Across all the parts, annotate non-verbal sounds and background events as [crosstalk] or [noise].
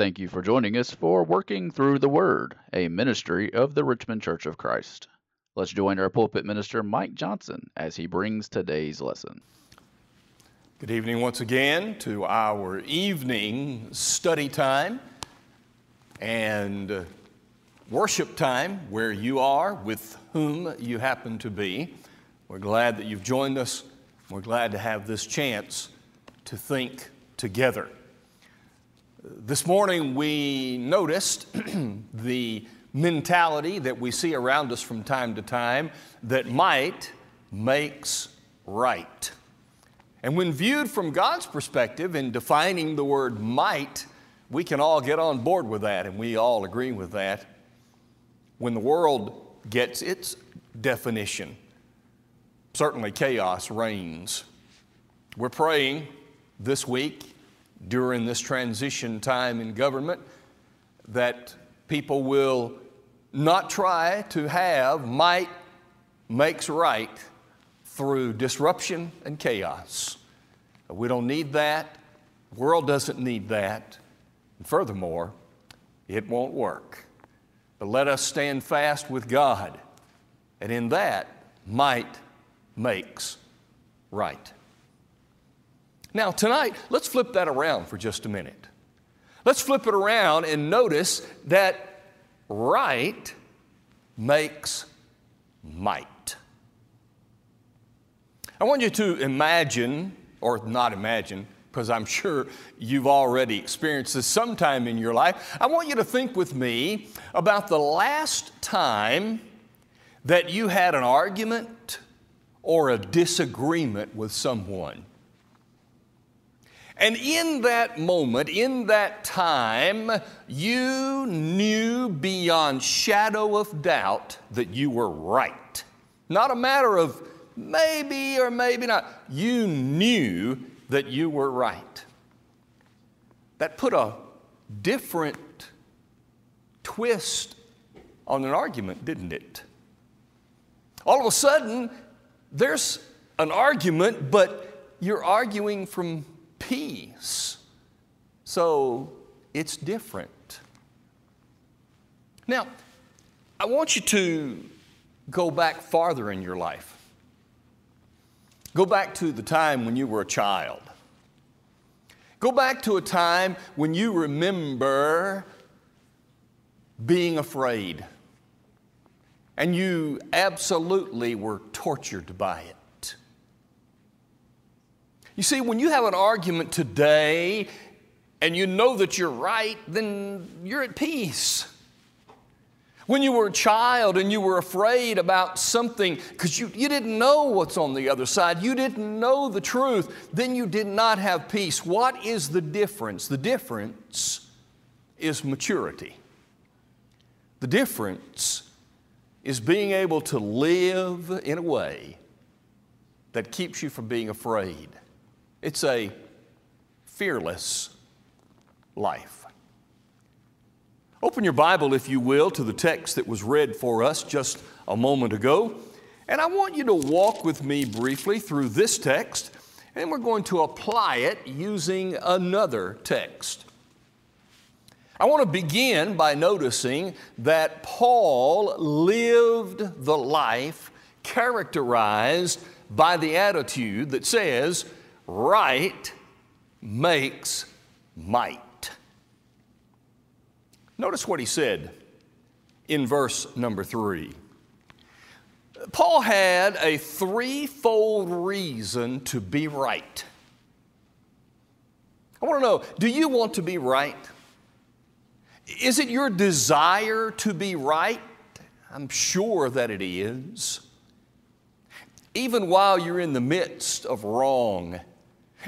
Thank you for joining us for Working Through the Word, a ministry of the Richmond Church of Christ. Let's join our pulpit minister, Mike Johnson, as he brings today's lesson. Good evening once again to our evening study time and uh, worship time where you are, with whom you happen to be. We're glad that you've joined us. We're glad to have this chance to think together. This morning we noticed [clears throat] the mentality that we see around us from time to time that might makes right. And when viewed from God's perspective in defining the word might, we can all get on board with that and we all agree with that. When the world gets its definition, certainly chaos reigns. We're praying this week during this transition time in government that people will not try to have might makes right through disruption and chaos. We don't need that. The world doesn't need that. And furthermore, it won't work. But let us stand fast with God, and in that, might makes right. Now, tonight, let's flip that around for just a minute. Let's flip it around and notice that right makes might. I want you to imagine, or not imagine, because I'm sure you've already experienced this sometime in your life. I want you to think with me about the last time that you had an argument or a disagreement with someone. And in that moment, in that time, you knew beyond shadow of doubt that you were right. Not a matter of maybe or maybe not. You knew that you were right. That put a different twist on an argument, didn't it? All of a sudden, there's an argument, but you're arguing from peace. So it's different. Now, I want you to go back farther in your life. Go back to the time when you were a child. Go back to a time when you remember being afraid and you absolutely were tortured by it. You see, when you have an argument today and you know that you're right, then you're at peace. When you were a child and you were afraid about something because you, you didn't know what's on the other side, you didn't know the truth, then you did not have peace. What is the difference? The difference is maturity. The difference is being able to live in a way that keeps you from being afraid. It's a fearless life. Open your Bible, if you will, to the text that was read for us just a moment ago. And I want you to walk with me briefly through this text, and we're going to apply it using another text. I want to begin by noticing that Paul lived the life characterized by the attitude that says, right makes might. Notice what he said in verse number three. Paul had a threefold reason to be right. I want to know do you want to be right? Is it your desire to be right? I'm sure that it is. Even while you're in the midst of wrong,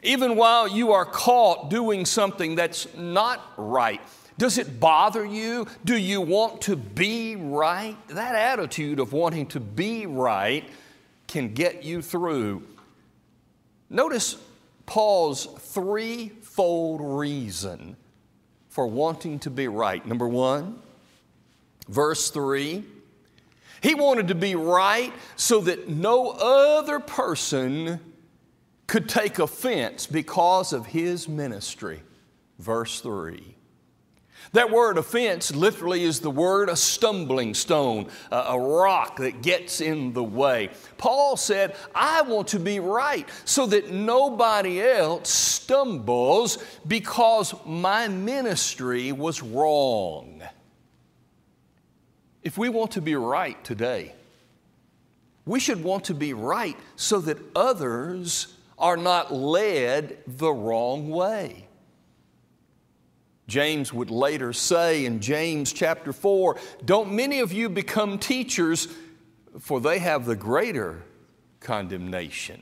even while you are caught doing something that's not right, does it bother you? Do you want to be right? That attitude of wanting to be right can get you through. Notice Paul's threefold reason for wanting to be right. Number one, verse three, he wanted to be right so that no other person could take offense because of his ministry. Verse 3. That word offense literally is the word a stumbling stone, a, rock that gets in the way. Paul said, I want to be right so that nobody else stumbles because my ministry was wrong. If we want to be right today, we should want to be right so that others are not led the wrong way. James would later say in James chapter 4 Don't many of you become teachers, for they have the greater condemnation.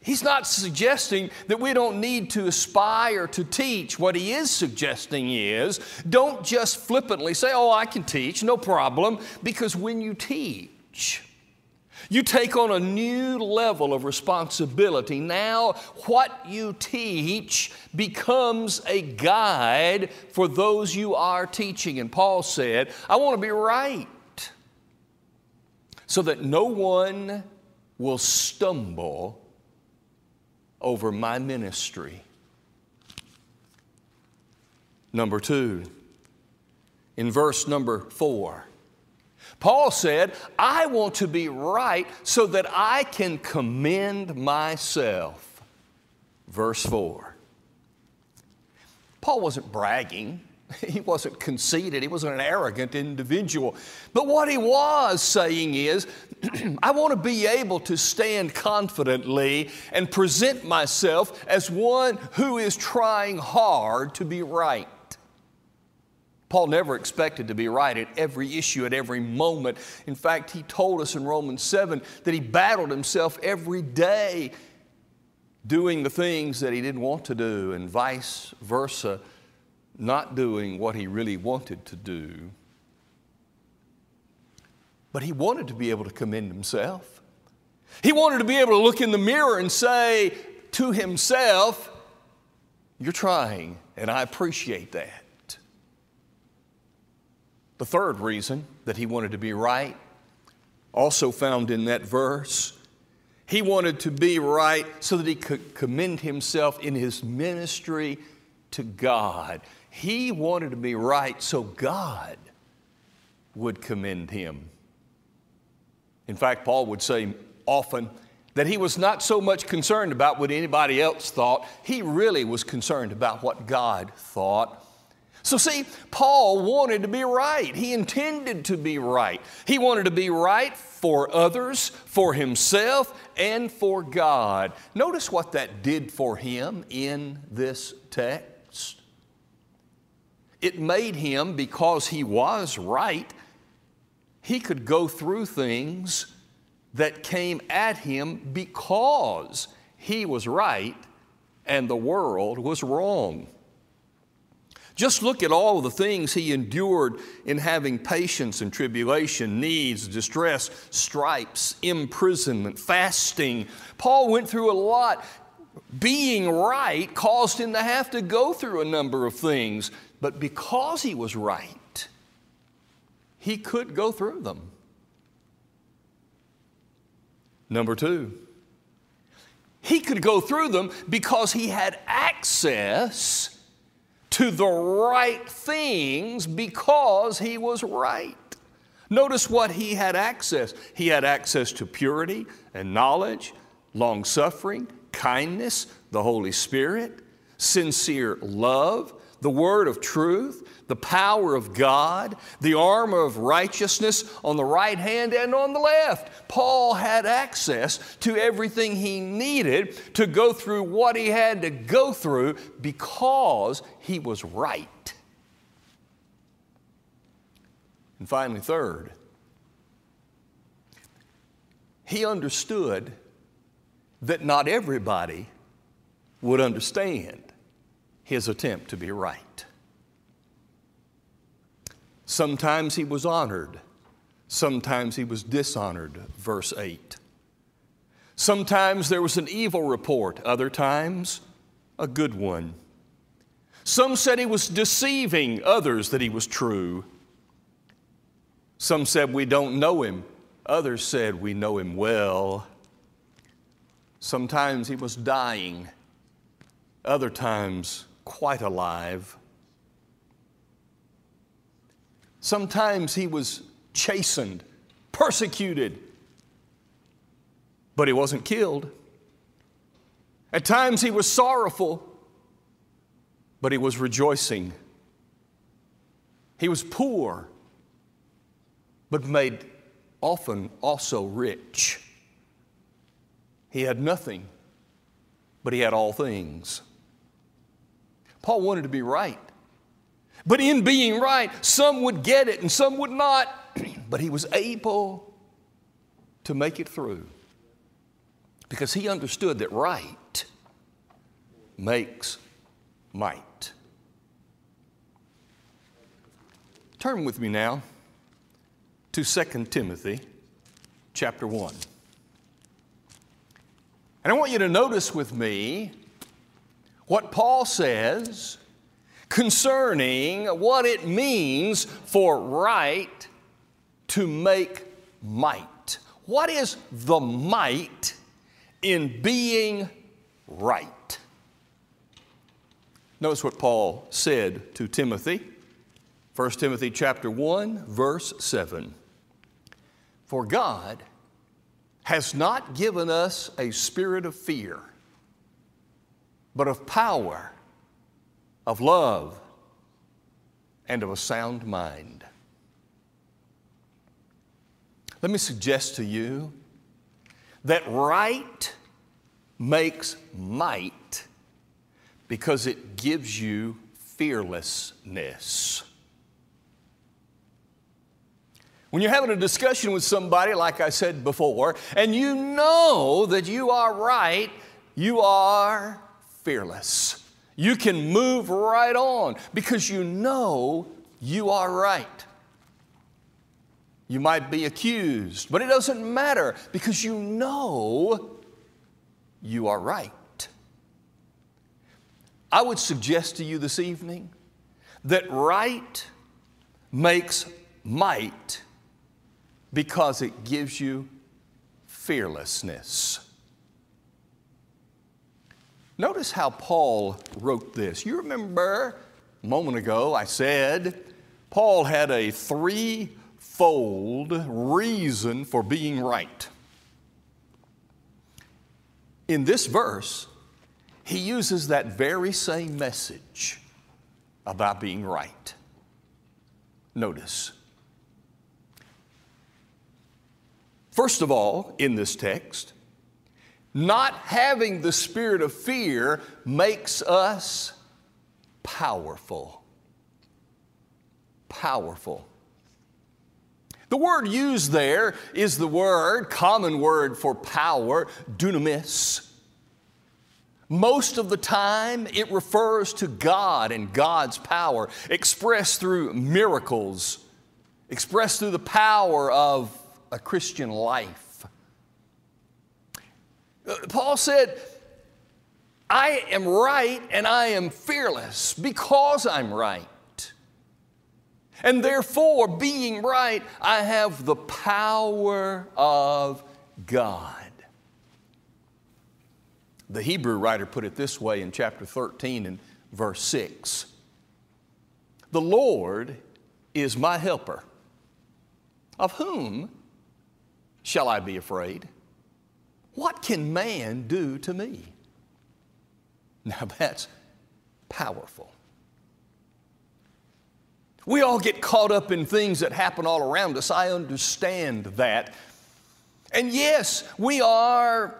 He's not suggesting that we don't need to aspire to teach. What he is suggesting is don't just flippantly say, Oh, I can teach, no problem, because when you teach, you take on a new level of responsibility. Now, what you teach becomes a guide for those you are teaching. And Paul said, I want to be right so that no one will stumble over my ministry. Number two, in verse number four, Paul said, I want to be right so that I can commend myself. Verse 4. Paul wasn't bragging. [laughs] He wasn't conceited. He wasn't an arrogant individual. But what he was saying is, [clears throat] I want to be able to stand confidently and present myself as one who is trying hard to be right. Paul never expected to be right at every issue, at every moment. In fact, he told us in Romans 7 that he battled himself every day doing the things that he didn't want to do, and vice versa, not doing what he really wanted to do. But he wanted to be able to commend himself. He wanted to be able to look in the mirror and say to himself, You're trying, and I appreciate that. The third reason that he wanted to be right, also found in that verse, he wanted to be right so that he could commend himself in his ministry to God. He wanted to be right so God would commend him. In fact, Paul would say often that he was not so much concerned about what anybody else thought, he really was concerned about what God thought. So, see, Paul wanted to be right. He intended to be right. He wanted to be right for others, for himself, and for God. Notice what that did for him in this text. It made him, because he was right, he could go through things that came at him because he was right and the world was wrong. Just look at all the things he endured in having patience and tribulation, needs, distress, stripes, imprisonment, fasting. Paul went through a lot. Being right caused him to have to go through a number of things, but because he was right, he could go through them. Number two, he could go through them because he had access to the right things because he was right. Notice what he had access. He had access to purity and knowledge, long suffering, kindness, the Holy Spirit, sincere love, the word of truth, the power of God, the armor of righteousness on the right hand and on the left. Paul had access to everything he needed to go through what he had to go through because he was right. And finally, third, he understood that not everybody would understand his attempt to be right. Sometimes he was honored, sometimes he was dishonored, verse 8. Sometimes there was an evil report, other times a good one. Some said he was deceiving, others that he was true. Some said we don't know him, others said we know him well. Sometimes he was dying, other times quite alive. Sometimes he was chastened, persecuted, but he wasn't killed. At times he was sorrowful, but he was rejoicing. He was poor, but made often also rich. He had nothing, but he had all things. Paul wanted to be right. But in being right, some would get it and some would not. [clears throat] but he was able to make it through because he understood that right makes might. Turn with me now to 2 Timothy chapter 1. And I want you to notice with me what Paul says concerning what it means for right to make might. What is the might in being right? Notice what Paul said to Timothy. 1 Timothy chapter 1 verse 7. For God has not given us a spirit of fear, but of power, of love, and of a sound mind. Let me suggest to you that right makes might because it gives you fearlessness. When you're having a discussion with somebody, like I said before, and you know that you are right, you are fearless. You can move right on because you know you are right. You might be accused, but it doesn't matter because you know you are right. I would suggest to you this evening that right makes might because it gives you fearlessness. Notice how Paul wrote this. You remember a moment ago I said Paul had a threefold reason for being right. In this verse, he uses that very same message about being right. Notice. First of all, in this text, not having the spirit of fear makes us powerful. Powerful. The word used there is the word, common word for power, dunamis. Most of the time, it refers to God and God's power, expressed through miracles, expressed through the power of a Christian life. Paul said, I am right and I am fearless because I'm right. And therefore, being right, I have the power of God. The Hebrew writer put it this way in chapter 13 and verse 6 The Lord is my helper. Of whom shall I be afraid? What can man do to me? Now [laughs] that's powerful. We all get caught up in things that happen all around us. I understand that. And yes, we are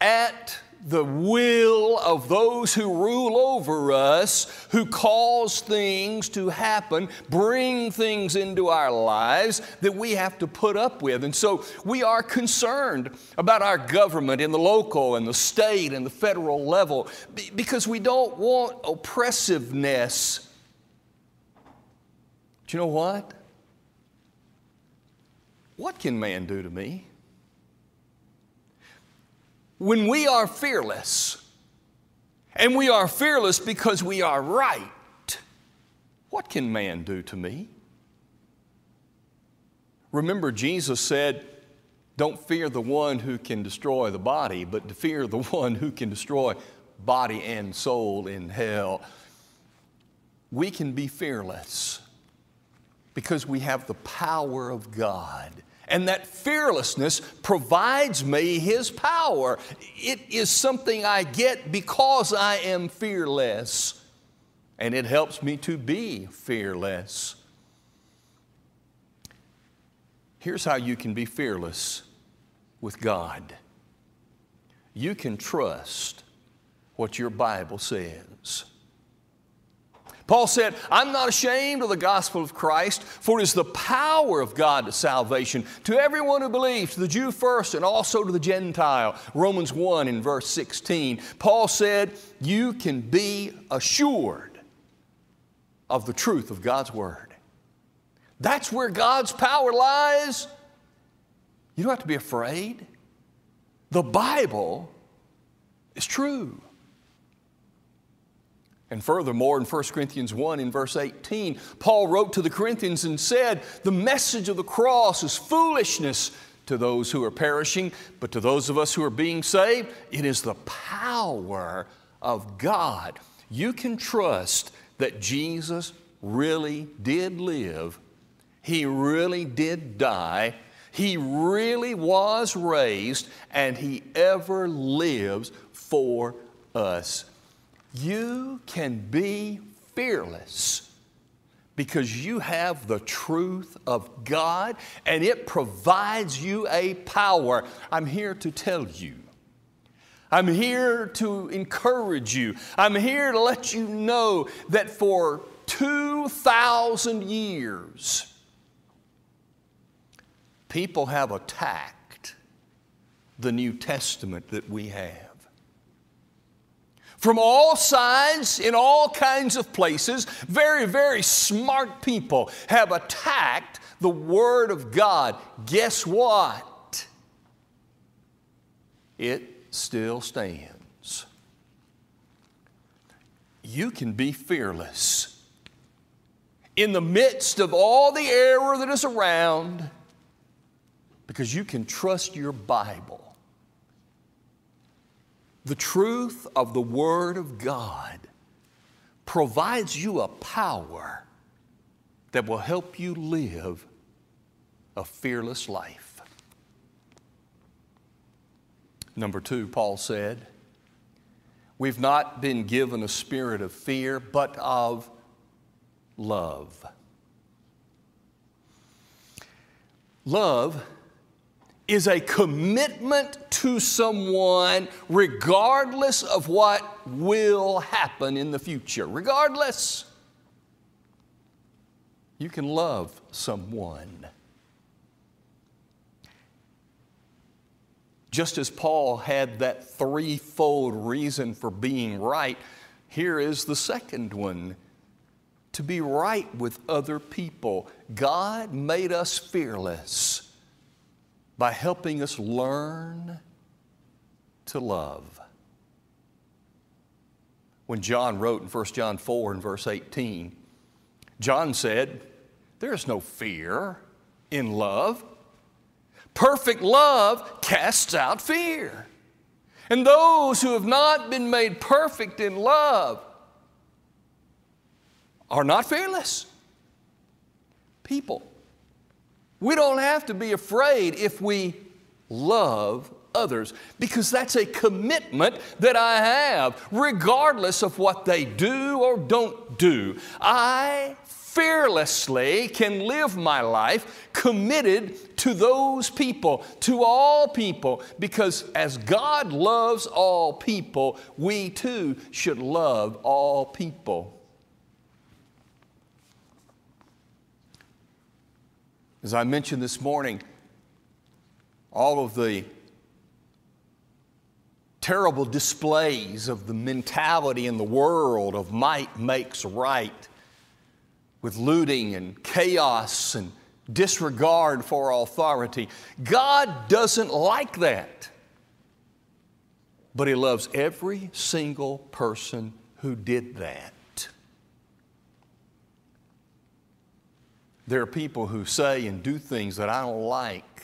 at the will of those who rule over us, who cause things to happen, bring things into our lives that we have to put up with. And so we are concerned about our government in the local and the state and the federal level because we don't want oppressiveness do you know what? What can man do to me? When we are fearless, and we are fearless because we are right, what can man do to me? Remember, Jesus said, Don't fear the one who can destroy the body, but to fear the [laughs] one who can destroy body and soul in hell. We can be fearless Because we have the power of God. And that fearlessness provides me His power. It is something I get because I am fearless. And it helps me to be fearless. Here's how you can be fearless with God you can trust what your Bible says. Paul said, I'm not ashamed of the gospel of Christ, for it is the power of God to salvation to everyone who believes, to the Jew first and also to the Gentile. Romans 1 in verse 16. Paul said, You can be assured of the truth of God's Word. That's where God's power lies. You don't have to be afraid. The Bible is true. And furthermore, in 1 Corinthians 1, in verse 18, Paul wrote to the Corinthians and said, The message of the cross is foolishness to those who are perishing, but to those of us who are being saved, it is the power of God. You can trust that Jesus really did live, He really did die, He really was raised, and He ever lives for us you can be fearless because you have the truth of God and it provides you a power. I'm here to tell you. I'm here to encourage you. I'm here to let you know that for 2,000 years, people have attacked the New Testament that we have from all sides, in all kinds of places, very, very smart people have attacked the Word of God. Guess what? It still stands. You can be fearless. In the midst of all the error that is around, because you can trust your Bible the truth of the Word of God provides you a power that will help you live a fearless life. Number two, Paul said, We've not been given a spirit of fear, but of love. Love is a commitment to someone regardless of what will happen in the future. Regardless, you can love someone. Just as Paul had that threefold reason for being right, here is the second one to be right with other people. God made us fearless by helping us learn to love. When John wrote in 1 John 4 and verse 18, John said, There is no fear in love. Perfect love casts out fear. And those who have not been made perfect in love are not fearless people. We don't have to be afraid if we love others because that's a commitment that I have, regardless of what they do or don't do. I fearlessly can live my life committed to those people, to all people, because as God loves all people, we too should love all people. As I mentioned this morning, all of the terrible displays of the mentality in the world of might makes right, with looting and chaos and disregard for authority. God doesn't like that. But He loves every single person who did that. There are people who say and do things that I don't like,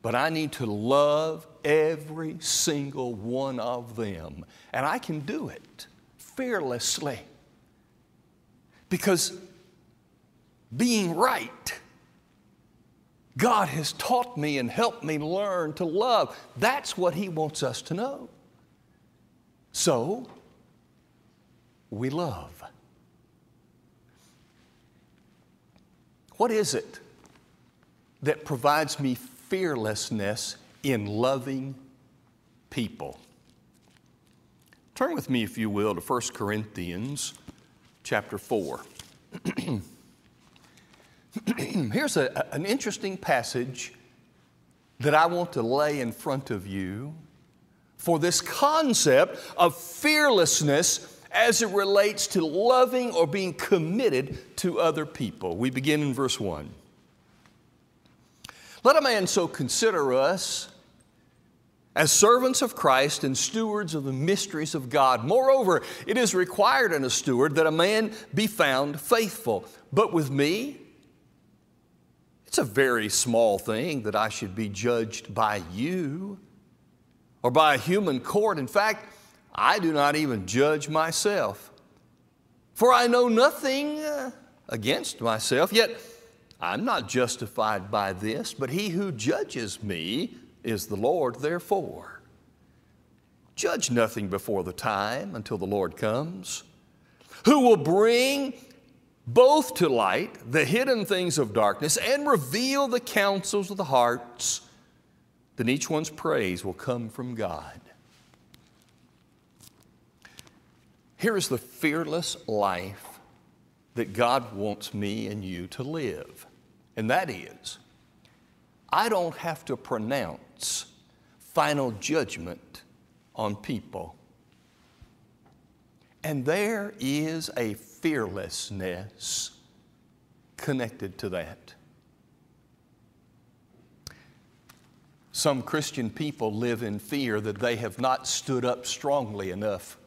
but I need to love every single one of them. And I can do it fearlessly because being right. God has taught me and helped me learn to love. That's what He wants us to know. So, we love. What is it that provides me fearlessness in loving people? Turn with me, if you will, to 1 Corinthians chapter 4. [clears throat] Here's a, an interesting passage that I want to lay in front of you for this concept of fearlessness as it relates to loving or being committed to other people. We begin in verse 1. Let a man so consider us as servants of Christ and stewards of the mysteries of God. Moreover, it is required in a steward that a man be found faithful. But with me, it's a very small thing that I should be judged by you or by a human court. In fact, I do not even judge myself. For I know nothing uh, against myself, yet I'm not justified by this, but he who judges me is the Lord, therefore. Judge nothing before the time until the Lord comes, who will bring both to light the hidden things of darkness and reveal the counsels of the hearts. Then each one's praise will come from God. Here is the fearless life that God wants me and you to live, and that is I don't have to pronounce final judgment on people. And there is a fearlessness connected to that. Some Christian people live in fear that they have not stood up strongly enough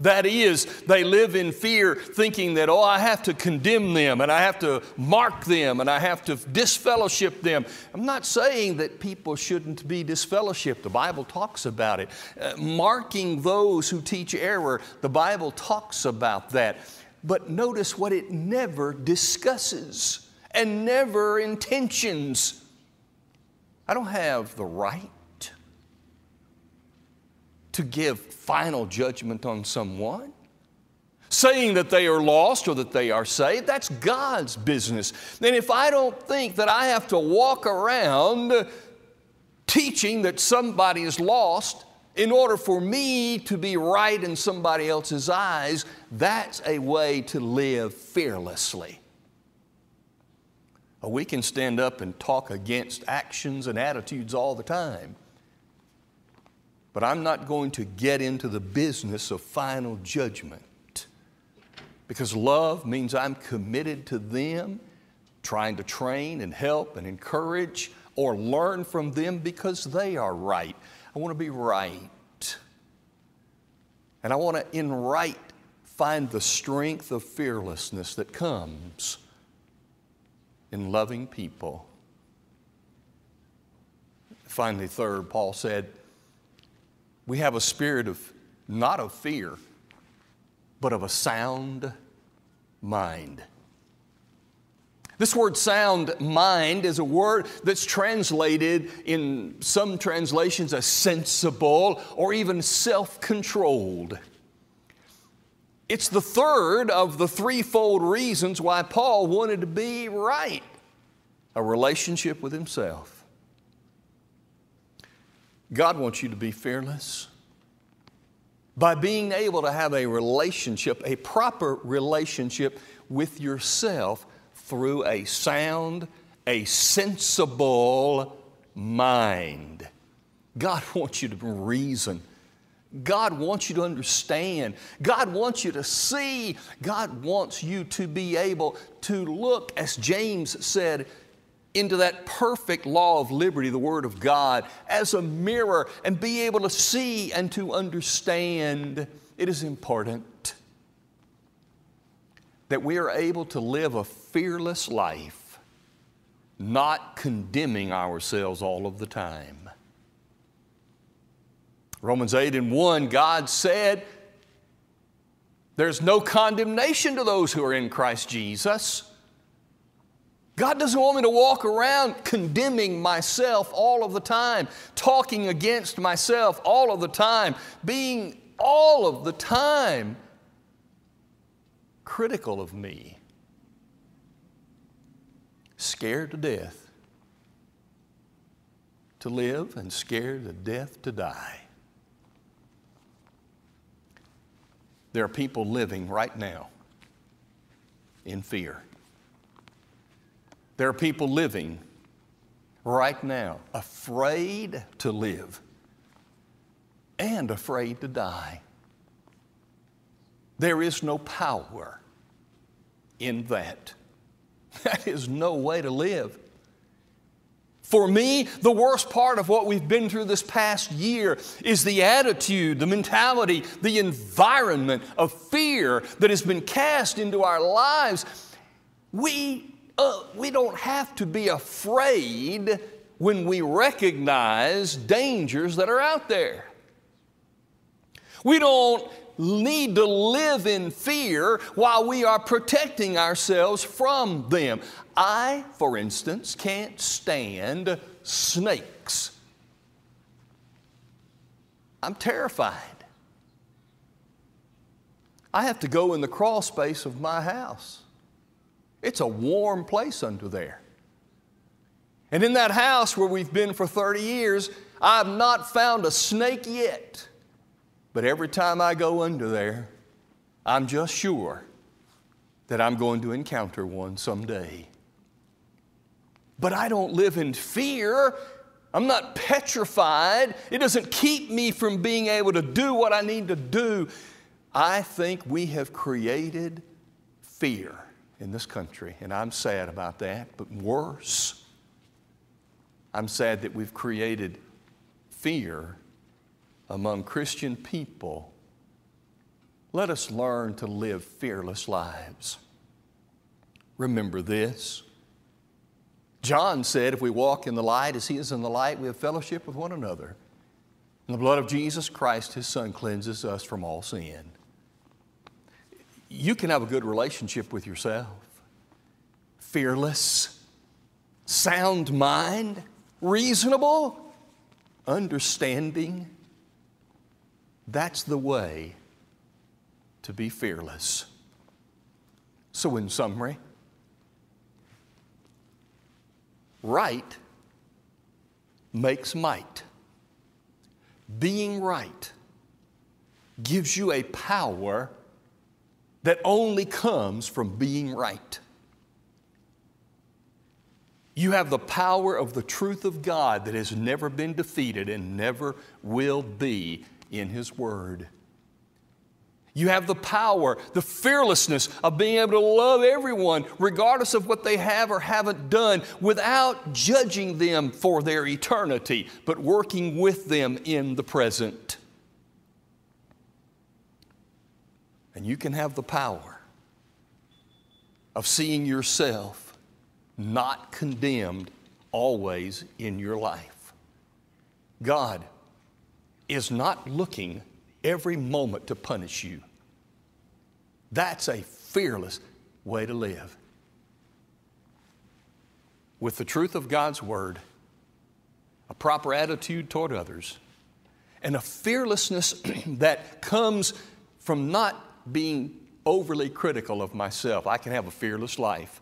that is, they live in fear thinking that, oh, I have to condemn them and I have to mark them and I have to disfellowship them. I'm not saying that people shouldn't be disfellowshipped. The Bible talks about it. Uh, marking those who teach error, the Bible talks about that. But notice what it never discusses and never intentions. I don't have the right to give final judgment on someone. Saying that they are lost or that they are saved, that's God's business. And if I don't think that I have to walk around teaching that somebody is lost in order for me to be right in somebody else's eyes, that's a way to live fearlessly. We can stand up and talk against actions and attitudes all the time. But I'm not going to get into the business of final judgment because love means I'm committed to them, trying to train and help and encourage or learn from them because they are right. I want to be right. And I want to, in right, find the strength of fearlessness that comes in loving people. Finally, third, Paul said, we have a spirit of not of fear, but of a sound mind. This word sound mind is a word that's translated in some translations as sensible or even self controlled. It's the third of the threefold reasons why Paul wanted to be right a relationship with himself. God wants you to be fearless. By being able to have a relationship, a proper relationship with yourself through a sound, a sensible mind. God wants you to reason. God wants you to understand. God wants you to see. God wants you to be able to look, as James said, into that perfect law of liberty, the Word of God, as a mirror and be able to see and to understand. It is important that we are able to live a fearless life, not condemning ourselves all of the time. Romans 8 and 1, God said, There's no condemnation to those who are in Christ Jesus. God doesn't want me to walk around condemning myself all of the time, talking against myself all of the time, being all of the time critical of me, scared to death to live and scared to death to die. There are people living right now in fear. There are people living right now afraid to live and afraid to die. There is no power in that. [laughs] That is no way to live. For me, the worst part of what we've been through this past year is the attitude, the mentality, the environment of fear that has been cast into our lives. We, uh, we don't have to be afraid when we recognize dangers that are out there. We don't need to live in fear while we are protecting ourselves from them. I, for instance, can't stand snakes. I'm terrified. I have to go in the crawl space of my house. It's a warm place under there. And in that house where we've been for 30 years, I've not found a snake yet. But every time I go under there, I'm just sure that I'm going to encounter one someday. But I don't live in fear. I'm not petrified. It doesn't keep me from being able to do what I need to do. I think we have created fear in this country, and I'm sad about that. But worse, I'm sad that we've created fear among Christian people, let us learn to live fearless lives. Remember this. John said, If we walk in the light as he is in the light, we have fellowship with one another. And the blood of Jesus Christ, his Son, cleanses us from all sin. You can have a good relationship with yourself, fearless, sound mind, reasonable, understanding, that's the way to be fearless. So, in summary, right makes might. Being right gives you a power that only comes from being right. You have the power of the truth of God that has never been defeated and never will be in His Word. You have the power, the fearlessness of being able to love everyone, regardless of what they have or haven't done, without judging them for their eternity, but working with them in the present. And you can have the power of seeing yourself not condemned always in your life. God is not looking every moment to punish you. That's a fearless way to live. With the truth of God's Word, a proper attitude toward others, and a fearlessness [clears throat] that comes from not being overly critical of myself. I can have a fearless life,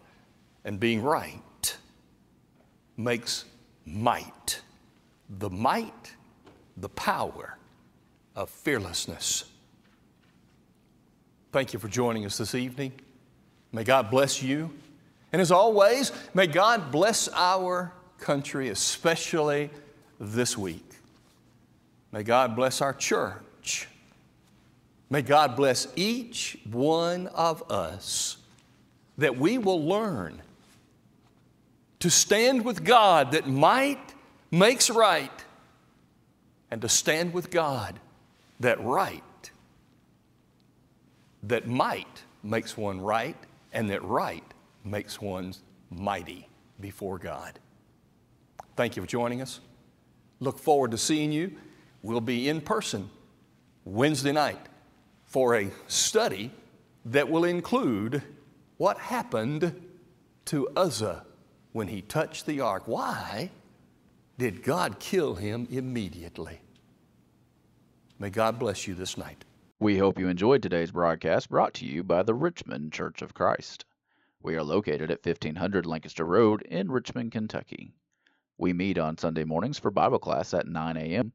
and being right makes might. The might the power of fearlessness. Thank you for joining us this evening. May God bless you. And as always, may God bless our country, especially this week. May God bless our church. May God bless each one of us that we will learn to stand with God that might makes right and to stand with God that right, that might makes one right, and that right makes one mighty before God. Thank you for joining us. Look forward to seeing you. We'll be in person Wednesday night for a study that will include what happened to Uzzah when he touched the ark. Why did God kill him immediately? May God bless you this night. We hope you enjoyed today's broadcast brought to you by the Richmond Church of Christ. We are located at 1500 Lancaster Road in Richmond, Kentucky. We meet on Sunday mornings for Bible class at 9 a.m.,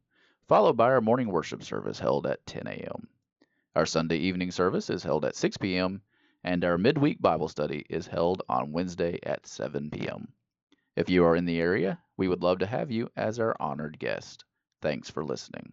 followed by our morning worship service held at 10 a.m. Our Sunday evening service is held at 6 p.m., and our midweek Bible study is held on Wednesday at 7 p.m. If you are in the area, we would love to have you as our honored guest. Thanks for listening.